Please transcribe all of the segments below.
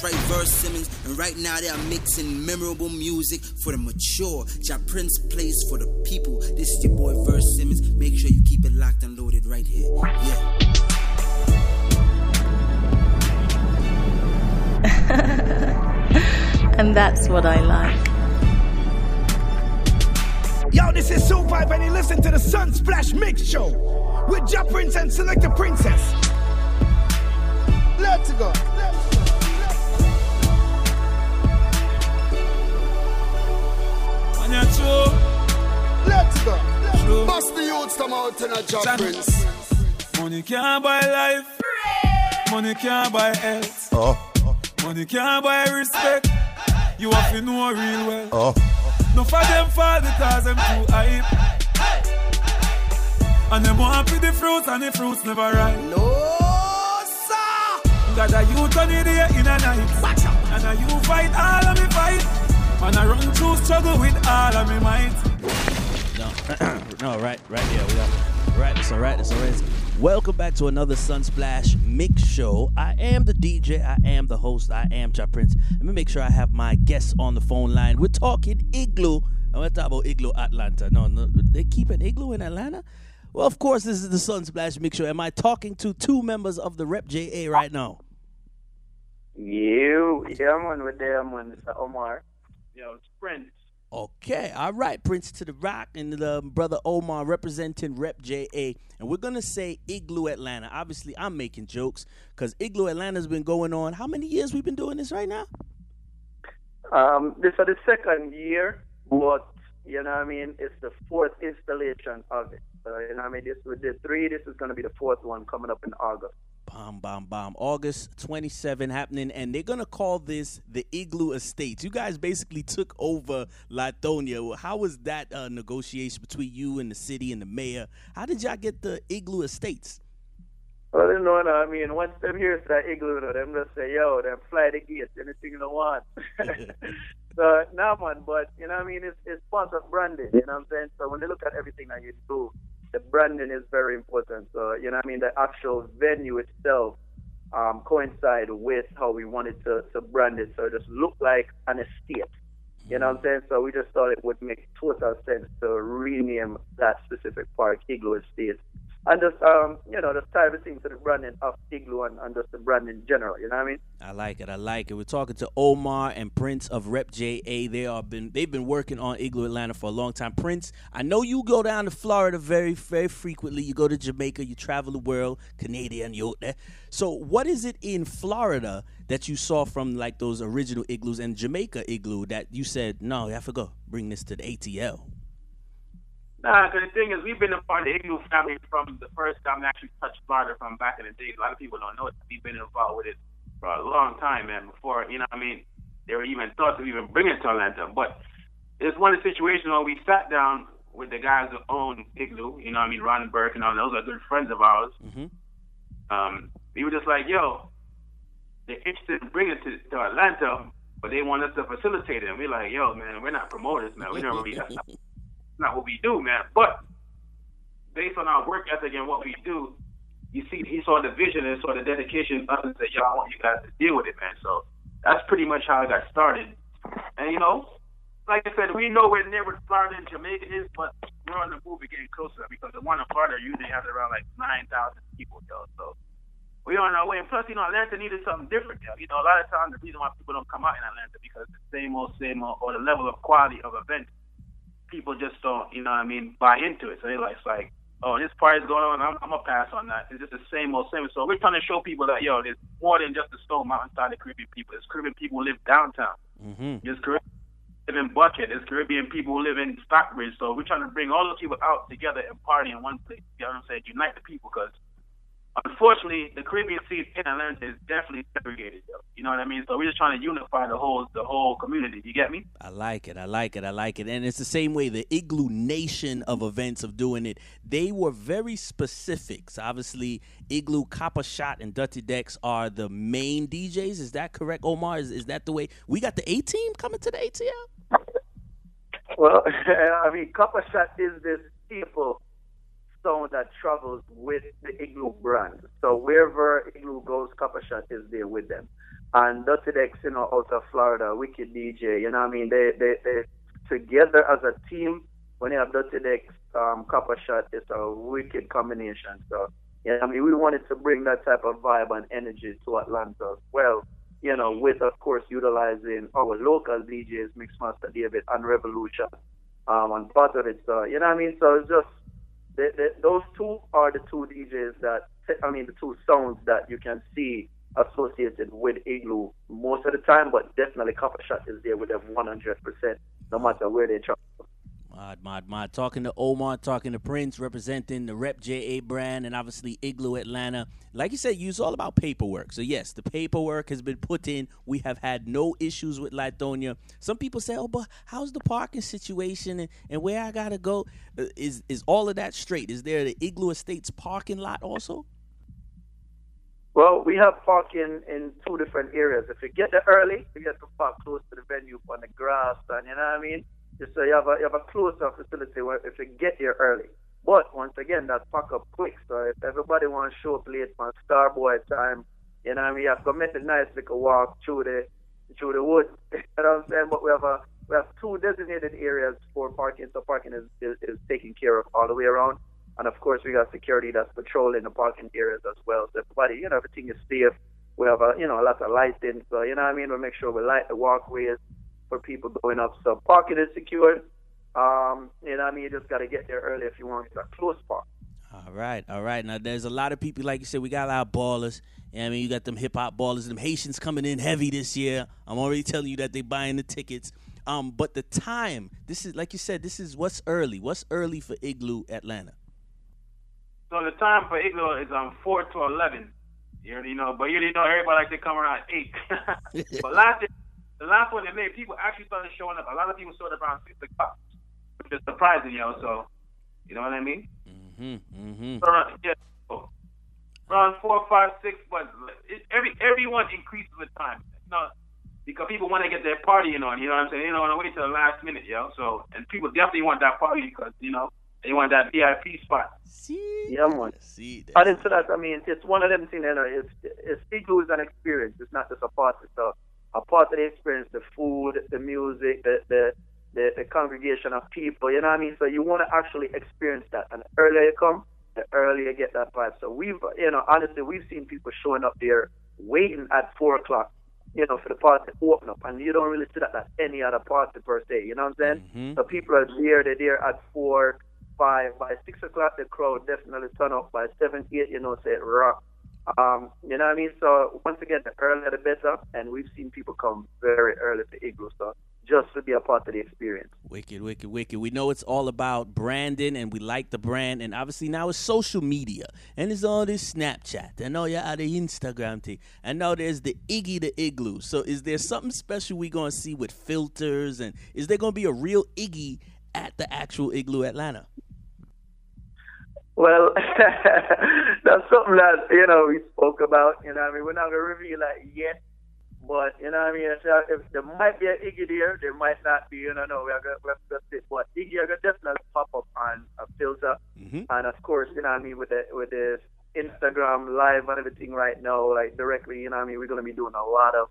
That's right, Verse Simmons. And right now they are mixing memorable music for the mature. Ja Prince plays for the people. This is your boy Verse Simmons. Make sure you keep it locked and loaded right here. Yeah. and that's what I like. Yo, this is Vibe, and you listen to the Sunsplash Mix Show with Ja Prince and Selector Princess. Let's go. Let's go. Let's go. Bust the youths come out in a Ja Prince. Money can't buy life. Money can't buy health. Oh. Money can't buy respect. You have to know real well. Oh. No for them fall because them too hype. And them want for the fruits and the fruits never ripe. No, sir. Got a youth on the day in a night. Watch out. And a you fight all of me fight. Man, I run through struggle with all of me might. No, no, right, right, yeah, we got right, it's all right, it's all right. Welcome back to another Sunsplash Mix Show. I am the DJ, I am the host, I am Ja Prince. Let me make sure I have my guests on the phone line. We're talking Igloo. I'm gonna talk about Igloo Atlanta. No, no, they keep an Igloo in Atlanta? Well, of course, this is the Sunsplash Mix Show. Am I talking to two members of the Rep JA right now? You, yeah, man, with them, man, Mr. Omar. Yo, it's Prince. Okay, all right, Prince to the Rock and the brother Omar representing Rep JA, and we're gonna say Igloo Atlanta. Obviously, I'm making jokes because Igloo Atlanta's been going on. How many years we've been doing this right now? Um, this is the second year, but you know what I mean. It's the fourth installation of it. So you know what I mean. This we did three. This is gonna be the fourth one coming up in August. Bomb, bomb, bomb. August 27 happening, and they're gonna call this the Igloo Estates. You guys basically took over Lithonia. How was that uh, negotiation between you and the city and the mayor? How did y'all get the Igloo Estates? Well, you know, I mean, once them hears that igloo, them just say, yo, them fly the gates, anything you want. so, now, man, but, you know what I mean, it's, it's part of branding, you know what I'm saying? So when they look at everything that you do, the branding is very important. So, you know I mean? The actual venue itself um, coincide with how we wanted to, to brand it. So it just looked like an estate. You know what I'm saying? So we just thought it would make total sense to rename that specific park Igloo Estate and just um, you know, just tie everything to the branding of Igloo and, and just the brand in general. You know what I mean? I like it. I like it. We're talking to Omar and Prince of Rep JA. They are been they've been working on Igloo Atlanta for a long time. Prince, I know you go down to Florida very very frequently. You go to Jamaica. You travel the world, Canadian, you there. So what is it in Florida that you saw from like those original igloos and Jamaica igloo that you said no, to go bring this to the ATL? Nah, because the thing is, we've been a part of the Igloo family from the first time we actually touched Florida from back in the day. A lot of people don't know it. We've been involved with it for a long time, man. Before you know, what I mean, they were even thought to even bring it to Atlanta. But it's one of the situations where we sat down with the guys who own Igloo. You know, what I mean, Ron Burke and all those are good friends of ours. Mm-hmm. Um, we were just like, yo, they're interested in bringing it to, to Atlanta, but they want us to facilitate it. And we're like, yo, man, we're not promoters, man. We don't really. not what we do, man. But based on our work ethic and what we do, you see, he saw the vision and saw the dedication said, "Yo, I want you guys to deal with it, man." So that's pretty much how it got started. And you know, like I said, we know where near where Florida Jamaica is, but we're on the move getting closer because the one in Florida usually has around like nine thousand people, yo. So we're on our way. And plus, you know, Atlanta needed something different, yo. You know, a lot of times the reason why people don't come out in Atlanta because the same old, same old, or the level of quality of events people just don't, you know what I mean, buy into it. So they're like, it's like, oh, this party's going on, I'm, I'm gonna pass on that. It's just the same old same. So we're trying to show people that yo, there's more than just the Stone Mountain side of Caribbean people. There's Caribbean people who live downtown. Mm-hmm. There's Caribbean live in Buckhead. There's Caribbean people who live in Stockbridge. So we're trying to bring all those people out together and party in one place. You know what I'm saying? Unite the people because unfortunately, the Caribbean scene in Atlanta is definitely segregated. You know what I mean? So we're just trying to unify the whole the whole community. You get me? I like it. I like it. I like it. And it's the same way the Igloo Nation of events of doing it. They were very specific. So obviously, Igloo, Copper Shot, and Dirty Decks are the main DJs. Is that correct, Omar? Is, is that the way we got the A team coming to the ATL? Well, I mean, Copper Shot is this staple sound that travels with the Igloo brand. So wherever Igloo goes, Copper Shot is there with them. And Dirty Decks, you know, out of Florida, Wicked DJ, you know what I mean? They, they, they together as a team, when you have Dirty Decks, um, Copper Shot, it's a wicked combination. So, yeah, I mean, we wanted to bring that type of vibe and energy to Atlanta as well. You know, with of course utilizing our local DJs, Mixmaster David and Revolution, um, and part of it. So, you know what I mean? So it's just the, the, those two are the two DJs that I mean the two sounds that you can see associated with Igloo most of the time, but definitely Copper Shot is there with them 100%, no matter where they travel. Mod, mod, mod. Talking to Omar, talking to Prince, representing the Rep JA brand and obviously Igloo Atlanta. Like you said, it's all about paperwork. So, yes, the paperwork has been put in. We have had no issues with Lithonia. Some people say, oh, but how's the parking situation and, and where I got to go? Uh, is, is all of that straight? Is there the Igloo Estates parking lot also? Well, we have parking in two different areas. If you get there early, you get to park close to the venue on the grass, and you know what I mean. Just so you have a you have a closer facility where if you get here early. But once again, that's pack up quick. So if everybody wants to show up late on Starboy time, you know you have to make a nice little walk through the through the woods. you know what I'm saying? But we have a we have two designated areas for parking, so parking is, is, is taken care of all the way around. And of course, we got security that's patrolling the parking areas as well. So everybody, you know, everything is safe. We have a, you know, a lot of lighting. So, you know what I mean? We make sure we light the walkways for people going up. So parking is secure. Um, you know, I mean, you just got to get there early if you want to close park. All right, all right. Now there's a lot of people, like you said, we got a lot of ballers. Yeah, I mean, you got them hip hop ballers, them Haitians coming in heavy this year. I'm already telling you that they buying the tickets. Um, but the time, this is like you said, this is what's early. What's early for Igloo Atlanta? So the time for Igloo is um four to eleven. You already know, but you already know everybody like to come around eight. but last year the last one they made, people actually started showing up. A lot of people showed up around six o'clock, which is surprising, yo. So, you know what I mean? Mm-hmm. Mm-hmm. So around, yeah, so around four, five, six, but it, every everyone increases with time. You know, because people want to get their partying on. You know what I'm saying? They don't want to wait till the last minute, yo. So, and people definitely want that party because you know they want that VIP spot. See, Yeah, man. see, Adding to that, I mean, it's one of them things. You know, it's it's Igloo is an experience. It's not just a party. So a part of the experience, the food, the music, the the the, the congregation of people. You know what I mean? So you want to actually experience that, and the earlier you come, the earlier you get that vibe. So we've, you know, honestly, we've seen people showing up there waiting at four o'clock. You know, for the party to open up, and you don't really see that at any other party per se. You know what I'm saying? Mhm. So people are there, they're there at four, five. By six o'clock, the crowd definitely turn up. By seven, eight, you know, say rock. Um, you know what I mean? So once again, the earlier the better, and we've seen people come very early to Igloo, so just to be a part of the experience. Wicked, wicked, wicked. We know it's all about branding and we like the brand. And obviously now it's social media and it's all this Snapchat. and all you're out of Instagram thing. And now there's the Iggy the Igloo. So is there something special we going to see with filters? And is there going to be a real Iggy at the actual Igloo Atlanta? Well, that's something that you know we spoke about. You know, what I mean, we're not gonna reveal that yet, but you know, what I mean, if, if there might be an Iggy there, there might not be. You know, no, we're gonna see. But Iggy are gonna definitely pop up on a filter, Mhm. and of course, you know, what I mean, with the with the Instagram live and everything right now, like directly, you know, what I mean, we're gonna be doing a lot of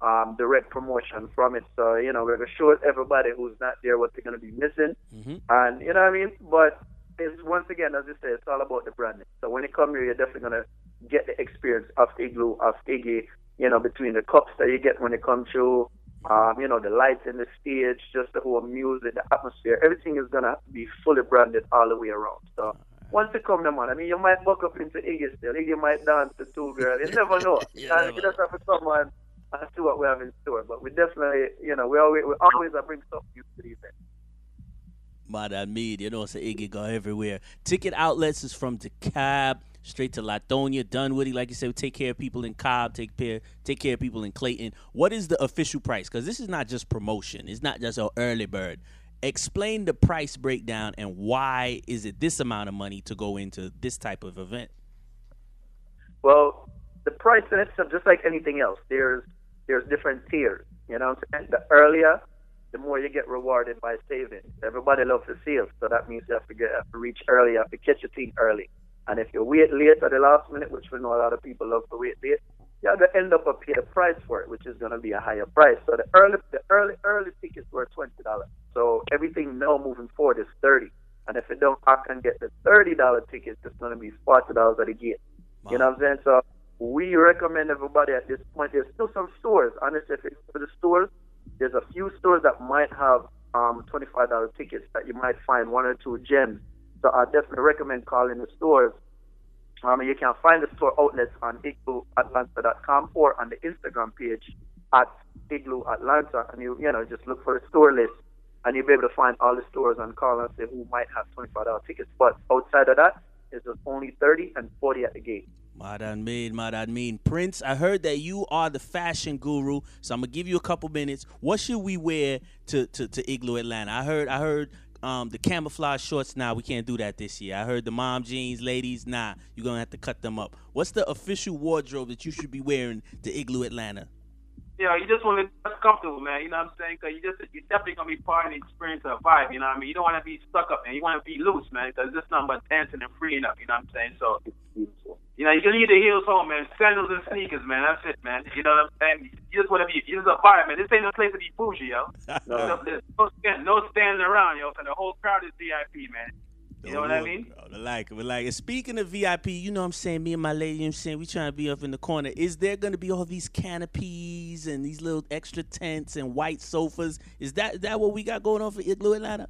um, direct promotion from it. So you know, we're gonna show everybody who's not there what they're gonna be missing. Mhm. And you know what I mean? But it's once again, as you say, it's all about the branding. So when you come here, you're definitely gonna get the experience of Igloo, of Iggy. You know, between the cups that you get when you come through, um, you know, the lights in the stage, just the whole music, the atmosphere, everything is gonna be fully branded all the way around. So once you come there, man, I mean, you might buck up into Iggy still. Iggy might dance to two girls. You never know. You and you just have to come and, and see what we have in store. But we definitely, you know, we always we always bring something new to the event. Madam Mead, you know, it's an Iggy go everywhere. Ticket outlets is from DeKalb straight to Lithonia, Dunwoody. Like you said, we take care of people in Cobb, take care, take care of people in Clayton. What is the official price? Because this is not just promotion. It's not just an early bird. Explain the price breakdown and why is it this amount of money to go into this type of event? Well, the price in itself, just like anything else, there's there's different tiers. You know what I'm saying? The earlier the more you get rewarded by saving. Everybody loves to save, so that means you have to get have to reach early, you have to catch your thing early. And if you wait late at the last minute, which we know a lot of people love to wait late, you have to end up a the price for it, which is to be a higher price. So the early the early early tickets were twenty dollars. So everything now moving forward is thirty. And if you don't I can get the thirty dollar tickets, it's to be forty dollars at the gate. Wow. You know what I'm saying? So we recommend everybody at this point. There's still some stores. Honestly, for the stores, there's a few stores that might have um, $25 tickets that you might find one or two gems. So I definitely recommend calling the stores. Um, you can find the store outlets on iglooatlanta.com or on the Instagram page at Igloo Atlanta, and you you know just look for the store list, and you'll be able to find all the stores and call and say who might have $25 tickets. But outside of that, it's only 30 and 40 at the gate. Madan mean, Madan mean. Prince, I heard that you are the fashion guru, so I'm gonna give you a couple minutes. What should we wear to, to, to Igloo Atlanta? I heard I heard um, the camouflage shorts now nah, we can't do that this year. I heard the mom jeans, ladies, nah, you're gonna have to cut them up. What's the official wardrobe that you should be wearing to Igloo Atlanta? Yeah, you just want to be comfortable, man. You know what I'm saying? Cause you just you're definitely gonna be part of the experience of vibe. You know what I mean? You don't want to be stuck up, man. You want to be loose, man. Cause it's nothing but dancing and freeing up. You know what I'm saying? So, you know, you can leave the heels home, man. Sandals and sneakers, man. That's it, man. You know what I'm saying? You just want to be. You just a vibe, man. This ain't no place to be bougie, yo. no. No, no standing around, yo. So the whole crowd is VIP, man. You know what I mean? I like it. But like, speaking of VIP, you know what I'm saying? Me and my lady, you know I'm saying? We trying to be up in the corner. Is there going to be all these canopies and these little extra tents and white sofas? Is that is that what we got going on for Igloo Atlanta?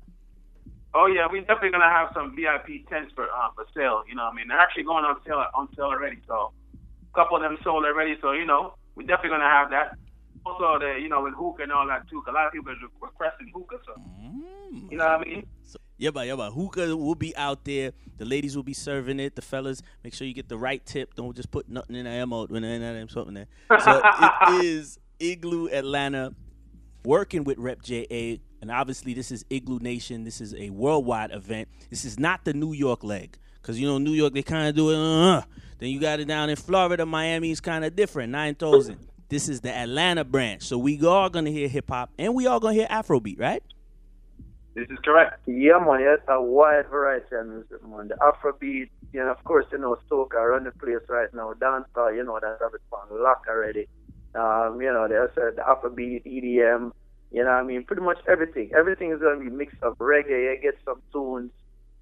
Oh yeah, we're definitely gonna have some VIP tents for uh, for sale. You know, what I mean, they're actually going on sale on sale already. So a couple of them sold already. So you know, we're definitely gonna have that. Also, the you know with hookah and all that too. Cause a lot of people are requesting hookah. So mm. you know what I mean. So yeah, but yeah, but hookah will be out there. The ladies will be serving it. The fellas, make sure you get the right tip. Don't just put nothing in the ammo when there something there. So it is Igloo Atlanta working with Rep JA, and obviously this is Igloo Nation. This is a worldwide event. This is not the New York leg, because you know New York they kind of do it. Uh, then you got it down in Florida. Miami is kind of different. Nine thousand. This is the Atlanta branch. So we are gonna hear hip hop, and we are gonna hear Afrobeat, right? This is correct. Yeah, man. Yes, a wide variety of music, man. The Afrobeat, you know, of course, you know, soca run the place right now. Dancehall, you know, that's have it on lock already. Um, you know, there's uh, the Afrobeat, EDM, you know what I mean? Pretty much everything. Everything is going to be mixed up. Reggae, you get some tunes,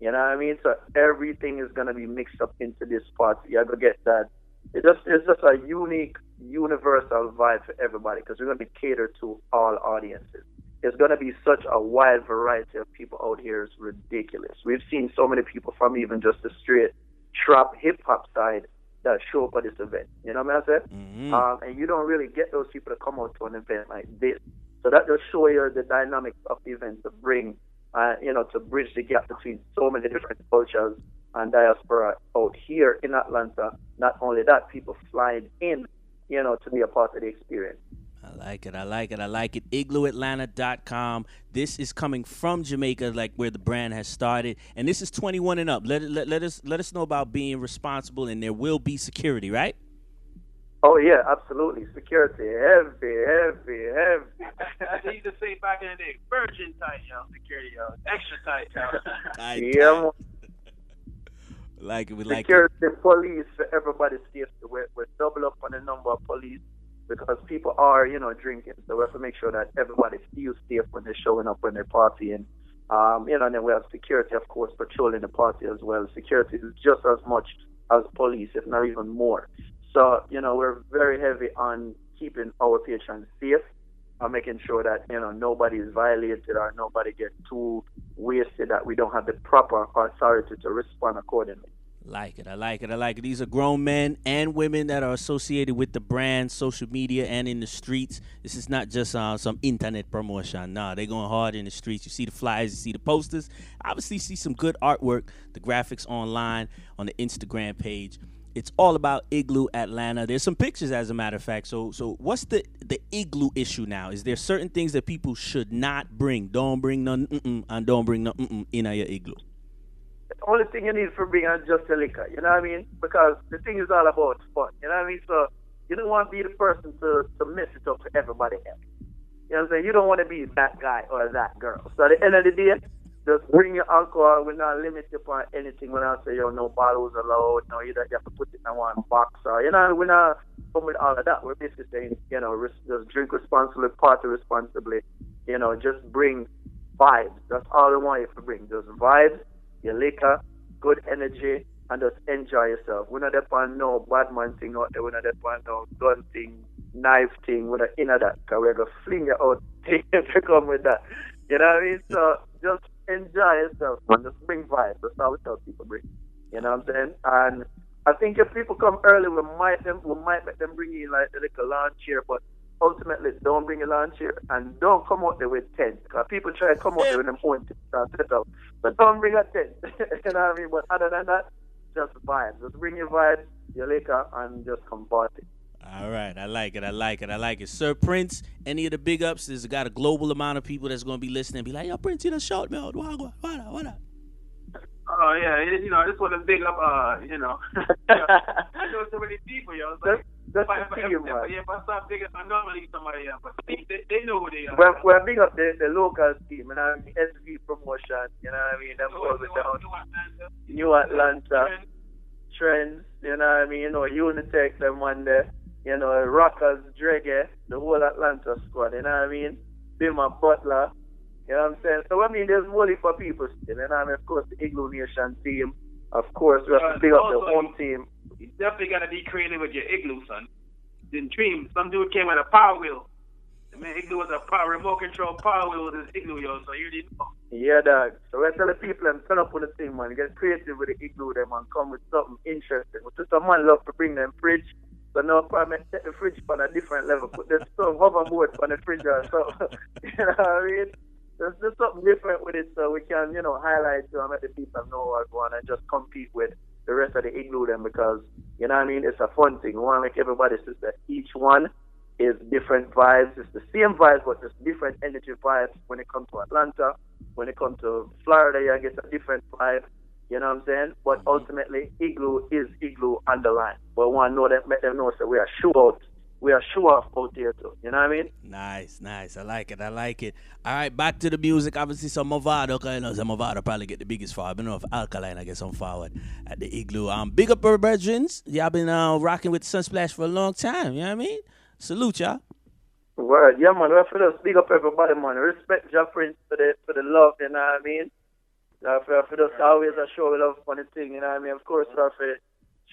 you know what I mean? So everything is going to be mixed up into this part. You're going to get that. It just, it's just a unique, universal vibe for everybody because we're going to be catered to all audiences It's going to be such a wide variety of people out here. It's ridiculous. We've seen so many people from even just the straight trap hip hop side that show up at this event. You know what I said? Mm-hmm. Um, and you don't really get those people to come out to an event like this. So that just show you the dynamics of the event to bring, uh, you know, to bridge the gap between so many different cultures and diaspora out here in Atlanta. Not only that, people flying in, you know, to be a part of the experience. I like it. I like it. I like it. IglooAtlanta.com. This is coming from Jamaica, like where the brand has started, and this is 21 and up. Let, let, let us let us know about being responsible, and there will be security, right? Oh yeah, absolutely. Security, heavy, heavy, heavy. I used to say back in the day, virgin tight, yo. Security, yo. Extra tight, yo. tight, yeah. like it. We like Security, it. police, for everybody's safety. We're, we're double up on the number of police because people are, you know, drinking. So we have to make sure that everybody feels safe when they're showing up when they're partying. Um, you know, and then we have security, of course, patrolling the party as well. Security is just as much as police, if not even more. So, you know, we're very heavy on keeping our patrons safe, on making sure that, you know, nobody is violated or nobody gets too wasted, that we don't have the proper authority to respond accordingly. Like it. I like it. I like it. These are grown men and women that are associated with the brand, social media, and in the streets. This is not just uh, some internet promotion. Nah, they're going hard in the streets. You see the flyers, you see the posters. Obviously, see some good artwork, the graphics online on the Instagram page. It's all about Igloo Atlanta. There's some pictures, as a matter of fact. So, so what's the the igloo issue now? Is there certain things that people should not bring? Don't bring none, and don't bring none in your igloo the only thing you need for being a just a liquor, you know what I mean? Because the thing is all about fun, you know what I mean? So you don't want to be the person to, to mess it up for everybody else. You know what I'm saying? You don't want to be that guy or that girl. So at the end of the day, just bring your alcohol. We're not limited upon anything. We're not say, yo, no bottles allowed. No, you, don't, have to put it in one box. Or, you know, we're not come with all of that. We're basically saying, you know, just drink responsibly, party responsibly. You know, just bring vibes. That's all we want you to bring. Just vibes, your liquor, good energy, and just enjoy yourself. We're not upon no bad man thing out there. We're not upon no gun thing, knife thing. We're not in that. Because we're to fling you out to come with that. You know what I mean? So just enjoy yourself, man. Just bring vibes. That's all we tell people bring. You know what I'm saying? And I think if people come early, we might them we might let them bring in like a little lawn chair, but ultimately don't bring a lawn chair and don't come out there with tent. Because people try to come out there with them own tent and set up. But don't bring a tent. you know what I mean? But other than that, just vibes. Just bring your vibes, your liquor, and just come party. All right, I like it. I like it. I like it. Sir Prince, any of the big ups? There's got a global amount of people that's going to be listening. Be like, yo, Prince, you done shout me out. What, what, what, what, Oh yeah, you know, this was a big up. Uh, you know, I know so many people, yo. It's like, that's if, the I, team, if, man. if I start big I normally somebody else, but they, they, they know who they are. We're, we're big up the, the local team, you know what I mean? SV promotion, you know what I mean? Them New- goes New- down. New Atlanta, New Atlanta, Trent, Trends, you know what I mean? You know, Unitech, them one there. You know, Rockers, Drege, the whole Atlanta squad, you know what I mean? Bima Butler, you know what I'm saying? So, I mean, there's money for people still, you know what I mean? Of course, the Igloo Nation team. Of course, we have to big up the home team. You definitely got to be creative with your igloo, son. Didn't dream. Some dude came with a power wheel. The man, igloo was a power remote control power wheel with his igloo, yo. So you didn't know. Yeah, dog. So we tell the people and turn up on the thing, man. Get creative with the igloo them and come with something interesting. Some man love to bring them fridge. So now probably set the fridge on a different level. Put the some hoverboard on the fridge or something. you know what I mean? There's just something different with it so we can, you know, highlight to and let the people know what's going on and just compete with the rest of the igloo because, you know what I mean, it's a fun thing. We want to make everybody see that each one is different vibes. It's the same vibes, but just different energy vibes when it comes to Atlanta. When it comes to Florida, you get a different vibe. You know what I'm saying? But ultimately, Igloo is Igloo on the line. But to know that, make them know that we are sure out. We are sure off out there too. You know what I mean? Nice, nice. I like it. I like it. All right, back to the music. Obviously, some Mavado, because you know, some Mavado probably get the biggest forward. I know if Alkaline, I get some forward at the Igloo. Um, big up, brethren. Y'all been uh, rocking with Sunsplash for a long time. You know what I mean? Salute, y'all. Word, yeah, man. We have to just big up everybody, man. Respect your friends for the for the love. You know what I mean? We have to, have just always uh, show love on the thing. You know what I mean? Of course, we have to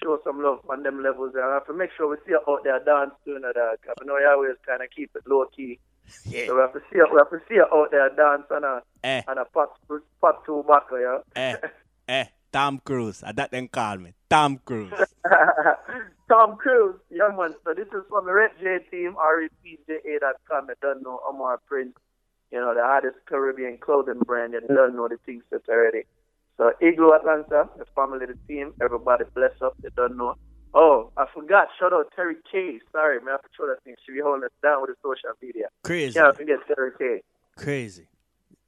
show some love on them levels. And we have to make sure we see you out there dance too. You know, dog. I know you always kind of keep it low key. Yeah. So we have to see you, we have to see you out there dance on a Eh, on a pot pot two buckle, yeah. eh, eh. Tom Cruise. Uh, that then call me. Tom Cruise. Tom Cruise, yeah man. So this is from the Rep JA team, repja.com. You don't know Omar Prince, you know, the hottest Caribbean clothing brand. You don't know the things that's already. So Igloo Atlanta, the family, the team, everybody bless up. They don't know. Oh, I forgot. Shout out Terry K. Sorry, man. I forgot to show that thing. She be holding us down with the social media. Crazy. Yeah, I forget Terry K. Crazy.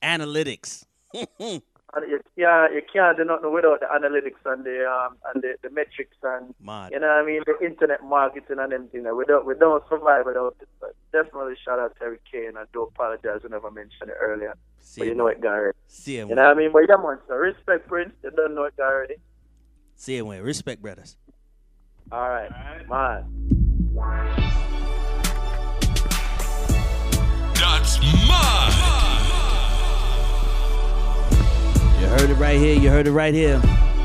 Analytics. You can't you can't do nothing without the analytics and the um and the, the metrics and Mad. you know what I mean the internet marketing and everything. We don't we don't survive without it. But definitely shout out to Terry K and I do apologize whenever I mentioned it earlier. See But you him. know it Gary. See him. You know what I mean? But yeah man, so respect Prince, you don't know it already. See him. way. Respect, brothers. All right. Man. That's mine. You heard it right here. You heard it right here.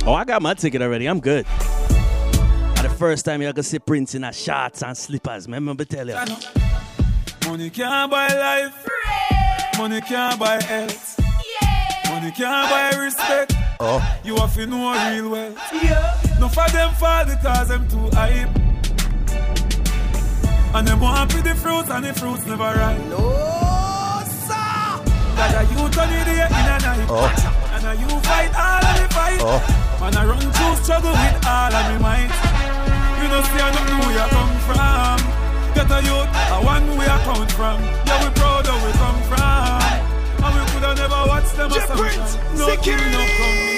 Oh, I got my ticket already. I'm good. For the first time, y'all can see Prince in a shorts and slippers. Man, Remember tell you. Money can't buy life. Money can't buy health. Money can't buy respect. Oh. You have to know real well. No for them fall because them too hype. And them want to the fruits and the fruits never ripe. No, sir. That a you turn idiot in a night. Oh. And a you fight all of the fight. Oh. And I run through struggle with all of me might. You know see I don't know where you come from. Get a youth, a one where I come from. Yeah, we proud of we come from. And we coulda never watched them as Prince, No no come